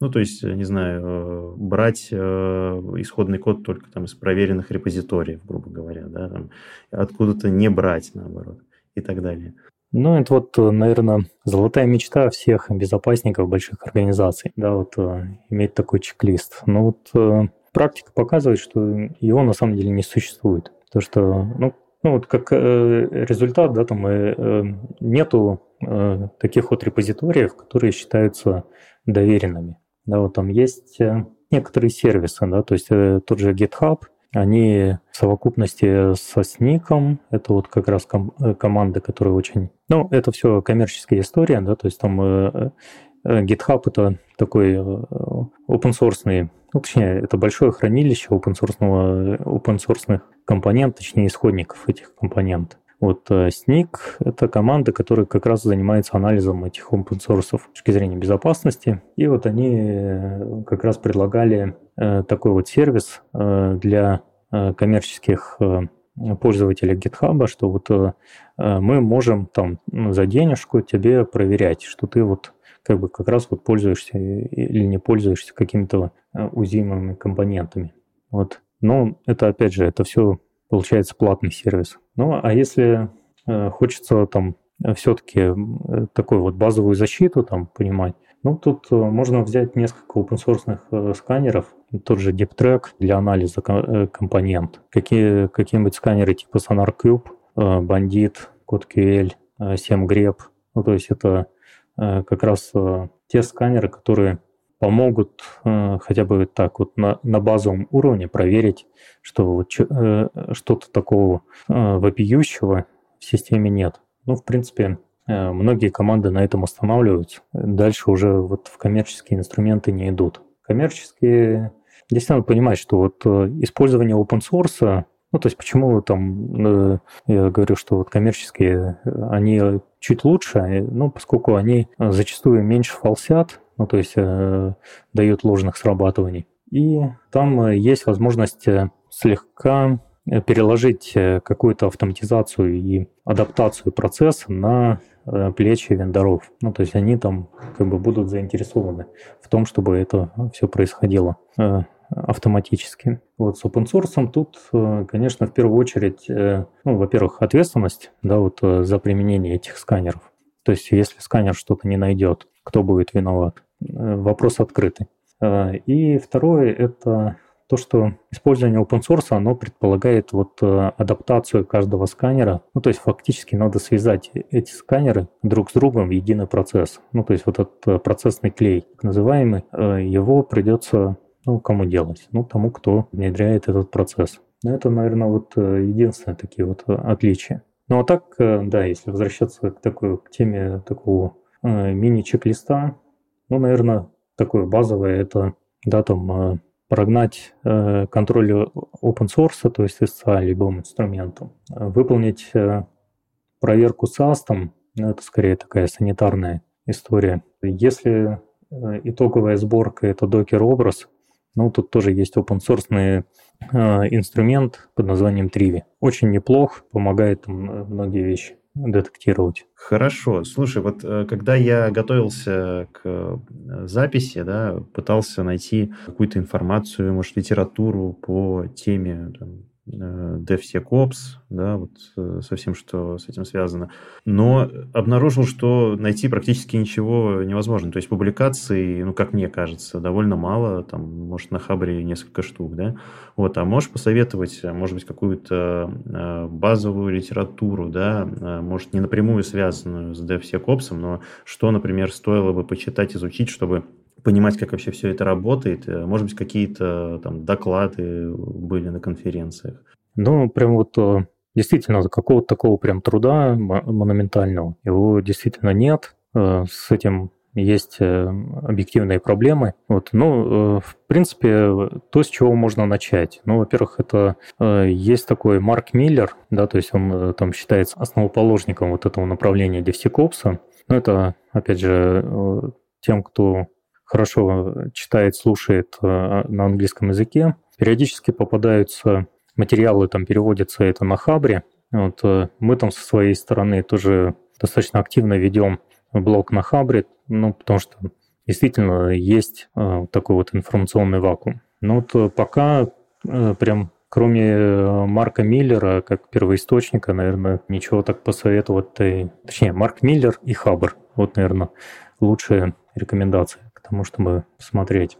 Ну, то есть, не знаю, брать исходный код только там из проверенных репозиториев, грубо говоря, да, там, откуда-то не брать, наоборот, и так далее. Ну, это вот, наверное, золотая мечта всех безопасников больших организаций, да, вот э, иметь такой чек-лист. Но вот э, практика показывает, что его на самом деле не существует. То, что, ну, ну вот как э, результат, да, там э, нету э, таких вот репозиториев, которые считаются доверенными. Да, вот там есть э, некоторые сервисы, да, то есть э, тот же GitHub, они в совокупности со SNIC, это вот как раз ком- э, команда, которая очень... Ну, это все коммерческая история, да, то есть там э, э, GitHub — это такой э, open source, ну, точнее, это большое хранилище open source, open компонент, точнее, исходников этих компонентов. Вот SNIC — это команда, которая как раз занимается анализом этих open source с точки зрения безопасности. И вот они э, как раз предлагали э, такой вот сервис э, для коммерческих пользователей GitHub, что вот мы можем там за денежку тебе проверять, что ты вот как бы как раз вот пользуешься или не пользуешься какими-то уязвимыми компонентами. Вот. Но это, опять же, это все получается платный сервис. Ну, а если э, хочется там все-таки э, такую вот базовую защиту там понимать, ну, тут э, можно взять несколько open source сканеров, тот же DeepTrack для анализа компонент, какие, какие-нибудь сканеры типа SonarCube, Bandit, CodeQL, SemGrep. Ну, то есть это как раз те сканеры, которые помогут э, хотя бы так вот на, на базовом уровне проверить, что вот, э, что-то такого э, вопиющего в системе нет. Ну, в принципе, э, многие команды на этом останавливаются. Дальше уже вот в коммерческие инструменты не идут. Коммерческие... Здесь надо понимать, что вот э, использование open source ну, то есть почему там э, я говорю, что вот коммерческие, они чуть лучше, ну, поскольку они зачастую меньше фалсят, ну, то есть э, дают ложных срабатываний. И там э, есть возможность э, слегка э, переложить какую-то автоматизацию и адаптацию процесса на плечи вендоров. Ну, то есть они там как бы будут заинтересованы в том, чтобы это все происходило автоматически. Вот с open source тут, конечно, в первую очередь, ну, во-первых, ответственность, да, вот за применение этих сканеров. То есть если сканер что-то не найдет, кто будет виноват? Э, вопрос открытый. Э, и второе – это то, что использование open source, оно предполагает вот э, адаптацию каждого сканера. Ну, то есть фактически надо связать эти сканеры друг с другом в единый процесс. Ну, то есть вот этот процессный клей, так называемый, его придется, ну, кому делать? Ну, тому, кто внедряет этот процесс. Но это, наверное, вот единственные такие вот отличия. Ну, а так, да, если возвращаться к такой к теме такого мини-чек-листа, ну, наверное, такое базовое это, да, там, э, прогнать э, контроль open source, то есть SCA любым инструментом, выполнить э, проверку SAST, ну, это скорее такая санитарная история. Если итоговая сборка это докер образ, ну, тут тоже есть open source инструмент под названием Trivi. Очень неплох, помогает многие вещи детектировать. Хорошо. Слушай, вот э, когда я готовился к э, записи, да, пытался найти какую-то информацию, может, литературу по теме там, DevSecOps, да, вот э, со всем, что с этим связано. Но обнаружил, что найти практически ничего невозможно. То есть публикаций, ну, как мне кажется, довольно мало, там, может, на Хабре несколько штук, да. Вот, а можешь посоветовать, может быть, какую-то э, базовую литературу, да, может, не напрямую связанную с DevSecOps, но что, например, стоило бы почитать, изучить, чтобы понимать, как вообще все это работает? Э, может быть, какие-то там доклады были на конференциях? Ну, прям вот э, действительно какого-то такого прям труда монументального, его действительно нет. Э, с этим есть объективные проблемы. Вот, ну, в принципе, то, с чего можно начать. Ну, во-первых, это есть такой Марк Миллер, да, то есть он там считается основоположником вот этого направления DevSecOps. Ну, это, опять же, тем, кто хорошо читает, слушает э, на английском языке. Периодически попадаются материалы, там переводятся это на Хабре. Вот, э, мы там со своей стороны тоже достаточно активно ведем блог на Хабре, ну, потому что действительно есть э, такой вот информационный вакуум. Но вот пока прям кроме Марка Миллера, как первоисточника, наверное, ничего так посоветовать. Точнее, Марк Миллер и Хабр. Вот, наверное, лучшие рекомендации тому, чтобы смотреть.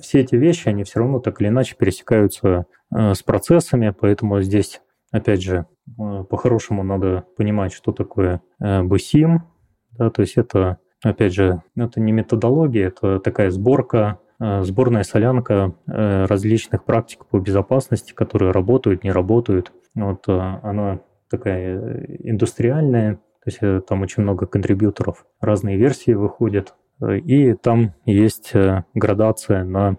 Все эти вещи, они все равно так или иначе пересекаются э, с процессами, поэтому здесь, опять же, по-хорошему надо понимать, что такое BSIM, да, то есть это, опять же, это не методология, это такая сборка сборная солянка различных практик по безопасности, которые работают, не работают. Вот она такая индустриальная, то есть там очень много контрибьюторов, разные версии выходят, и там есть градация на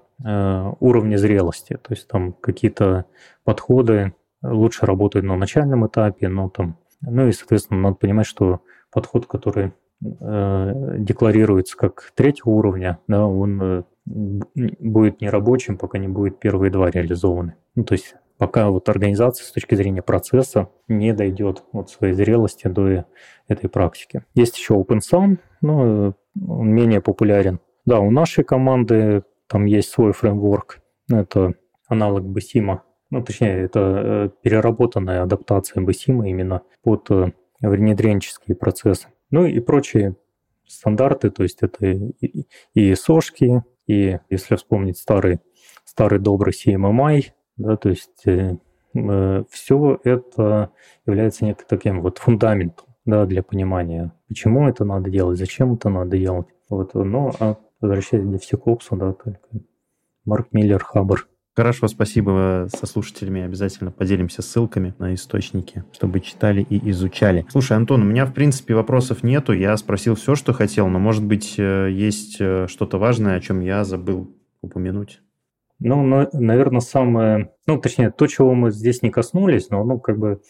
уровне зрелости, то есть там какие-то подходы лучше работают на начальном этапе, но там, ну и, соответственно, надо понимать, что подход, который э, декларируется как третьего уровня, да, он э, будет нерабочим, пока не будет первые два реализованы. Ну, то есть пока вот организация с точки зрения процесса не дойдет от своей зрелости до этой практики. Есть еще OpenSum, но он менее популярен. Да, у нашей команды там есть свой фреймворк, это аналог BSIM, ну, точнее, это э, переработанная адаптация BSIM именно под э, внедренческие процессы. Ну и прочие стандарты, то есть это и, и сошки, и если вспомнить старый, старый добрый CMMI, да, то есть э, э, все это является неким таким вот фундаментом да, для понимания, почему это надо делать, зачем это надо делать. Вот, но а возвращаясь к DevSecOps, да, только Марк Миллер, Хабр. Хорошо, спасибо со слушателями. Обязательно поделимся ссылками на источники, чтобы читали и изучали. Слушай, Антон, у меня, в принципе, вопросов нету. Я спросил все, что хотел, но, может быть, э, есть э, что-то важное, о чем я забыл упомянуть? Ну, наверное, самое... Ну, точнее, то, чего мы здесь не коснулись, но, ну, как бы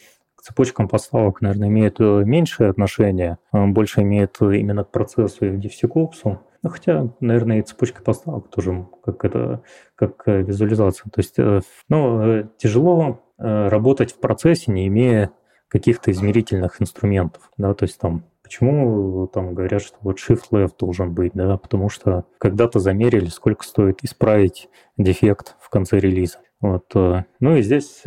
цепочкам поставок, наверное, имеет э, меньшее отношение, а больше имеет именно к процессу и к DevSecOps. Ну, хотя, наверное, и цепочка поставок тоже как это, как э, визуализация. То есть, э, ну, э, тяжело работать в процессе, не имея каких-то измерительных инструментов, да, то есть там Почему там говорят, что вот shift left должен быть, да, потому что когда-то замерили, сколько стоит исправить дефект в конце релиза. Вот. Ну и здесь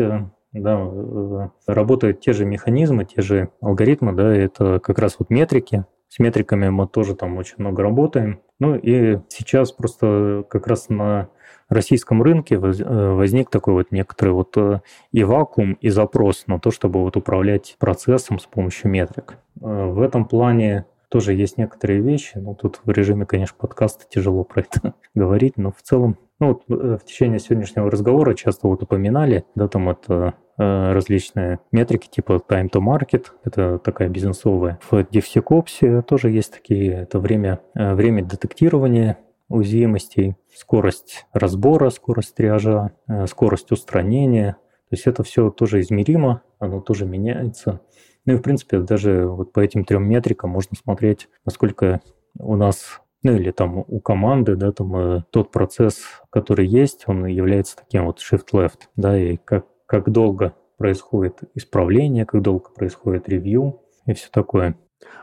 да, работают те же механизмы, те же алгоритмы, да, это как раз вот метрики, с метриками мы тоже там очень много работаем. Ну и сейчас просто как раз на российском рынке э, возник такой вот некоторый вот э, и вакуум, и запрос на то, чтобы вот управлять процессом с помощью метрик. Э, в этом плане тоже есть некоторые вещи, но тут в режиме, конечно, подкаста тяжело про это говорить, но в целом, ну вот в течение сегодняшнего разговора часто вот упоминали, да, там это Э, различные метрики типа time to market, это такая бизнесовая. В DevSecOps тоже есть такие, это время, э, время детектирования уязвимостей, скорость разбора, скорость триажа, э, скорость устранения. То есть это все тоже измеримо, оно тоже меняется. Ну и, в принципе, даже вот по этим трем метрикам можно смотреть, насколько у нас ну или там у команды, да, там э, тот процесс, который есть, он является таким вот shift-left, да, и как, как долго происходит исправление, как долго происходит ревью и все такое.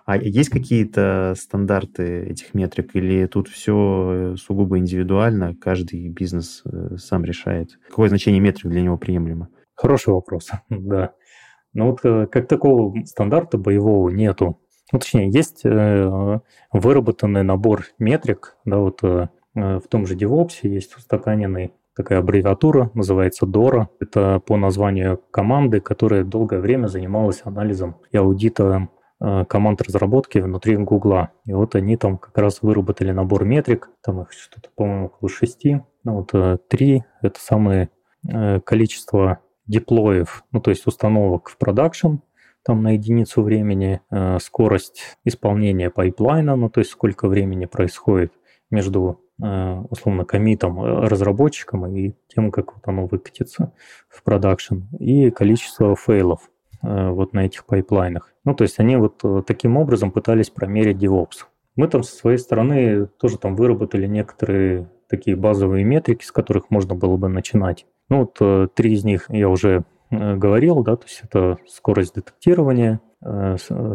А есть какие-то стандарты этих метрик или тут все сугубо индивидуально, каждый бизнес э, сам решает? Какое значение метрик для него приемлемо? Хороший вопрос, да. Но вот э, как такого стандарта боевого нету. Ну, точнее, есть э, выработанный набор метрик, да, вот в том же DevOps есть устаканенный такая аббревиатура, называется DORA. Это по названию команды, которая долгое время занималась анализом и аудитом э, команд разработки внутри Гугла. И вот они там как раз выработали набор метрик, там их что-то, по-моему, около шести. Ну вот э, три — это самое э, количество деплоев, ну то есть установок в продакшн, там на единицу времени, скорость исполнения пайплайна, ну то есть сколько времени происходит между Э, условно коммитом э, разработчиком и тем, как вот оно выкатится в продакшн, и количество фейлов э, вот на этих пайплайнах. Ну, то есть они вот таким образом пытались промерить DevOps. Мы там со своей стороны тоже там выработали некоторые такие базовые метрики, с которых можно было бы начинать. Ну, вот три из них я уже говорил, да, то есть это скорость детектирования,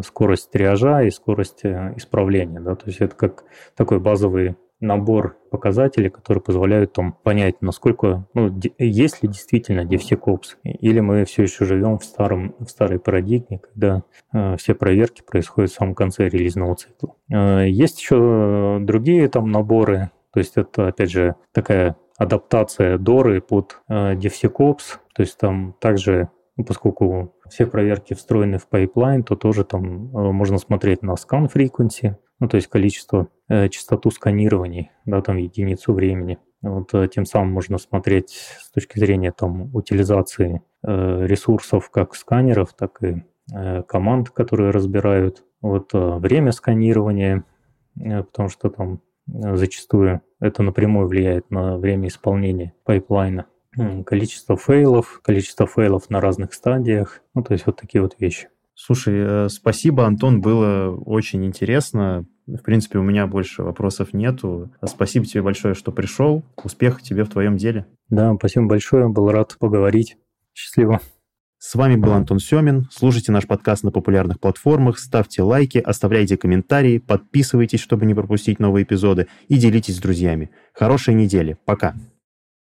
скорость триажа и скорость исправления, да, то есть это как такой базовый набор показателей, которые позволяют там понять, насколько, ну, есть ли действительно DevSecOps, или мы все еще живем в, старом, в старой парадигме, когда э, все проверки происходят в самом конце релизного цикла. Э, есть еще другие там наборы, то есть это, опять же, такая адаптация Доры под э, DevSecOps, то есть там также ну, поскольку все проверки встроены в пайплайн, то тоже там э, можно смотреть на scan frequency, ну, то есть количество, э, частоту сканирований, да, там единицу времени. Вот э, тем самым можно смотреть с точки зрения там утилизации э, ресурсов как сканеров, так и э, команд, которые разбирают вот э, время сканирования, э, потому что там э, зачастую это напрямую влияет на время исполнения пайплайна количество фейлов, количество фейлов на разных стадиях, ну, то есть вот такие вот вещи. Слушай, э, спасибо, Антон, было очень интересно. В принципе, у меня больше вопросов нету. Спасибо тебе большое, что пришел. Успехов тебе в твоем деле. Да, спасибо большое, был рад поговорить. Счастливо. С вами был Антон Семин. Слушайте наш подкаст на популярных платформах, ставьте лайки, оставляйте комментарии, подписывайтесь, чтобы не пропустить новые эпизоды и делитесь с друзьями. Хорошей недели. Пока.